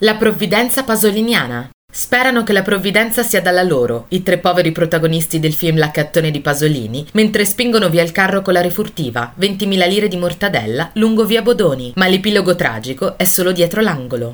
La provvidenza pasoliniana. Sperano che la provvidenza sia dalla loro, i tre poveri protagonisti del film L'accattone di Pasolini, mentre spingono via il carro con la refurtiva, 20.000 lire di mortadella, lungo via Bodoni, ma l'epilogo tragico è solo dietro l'angolo.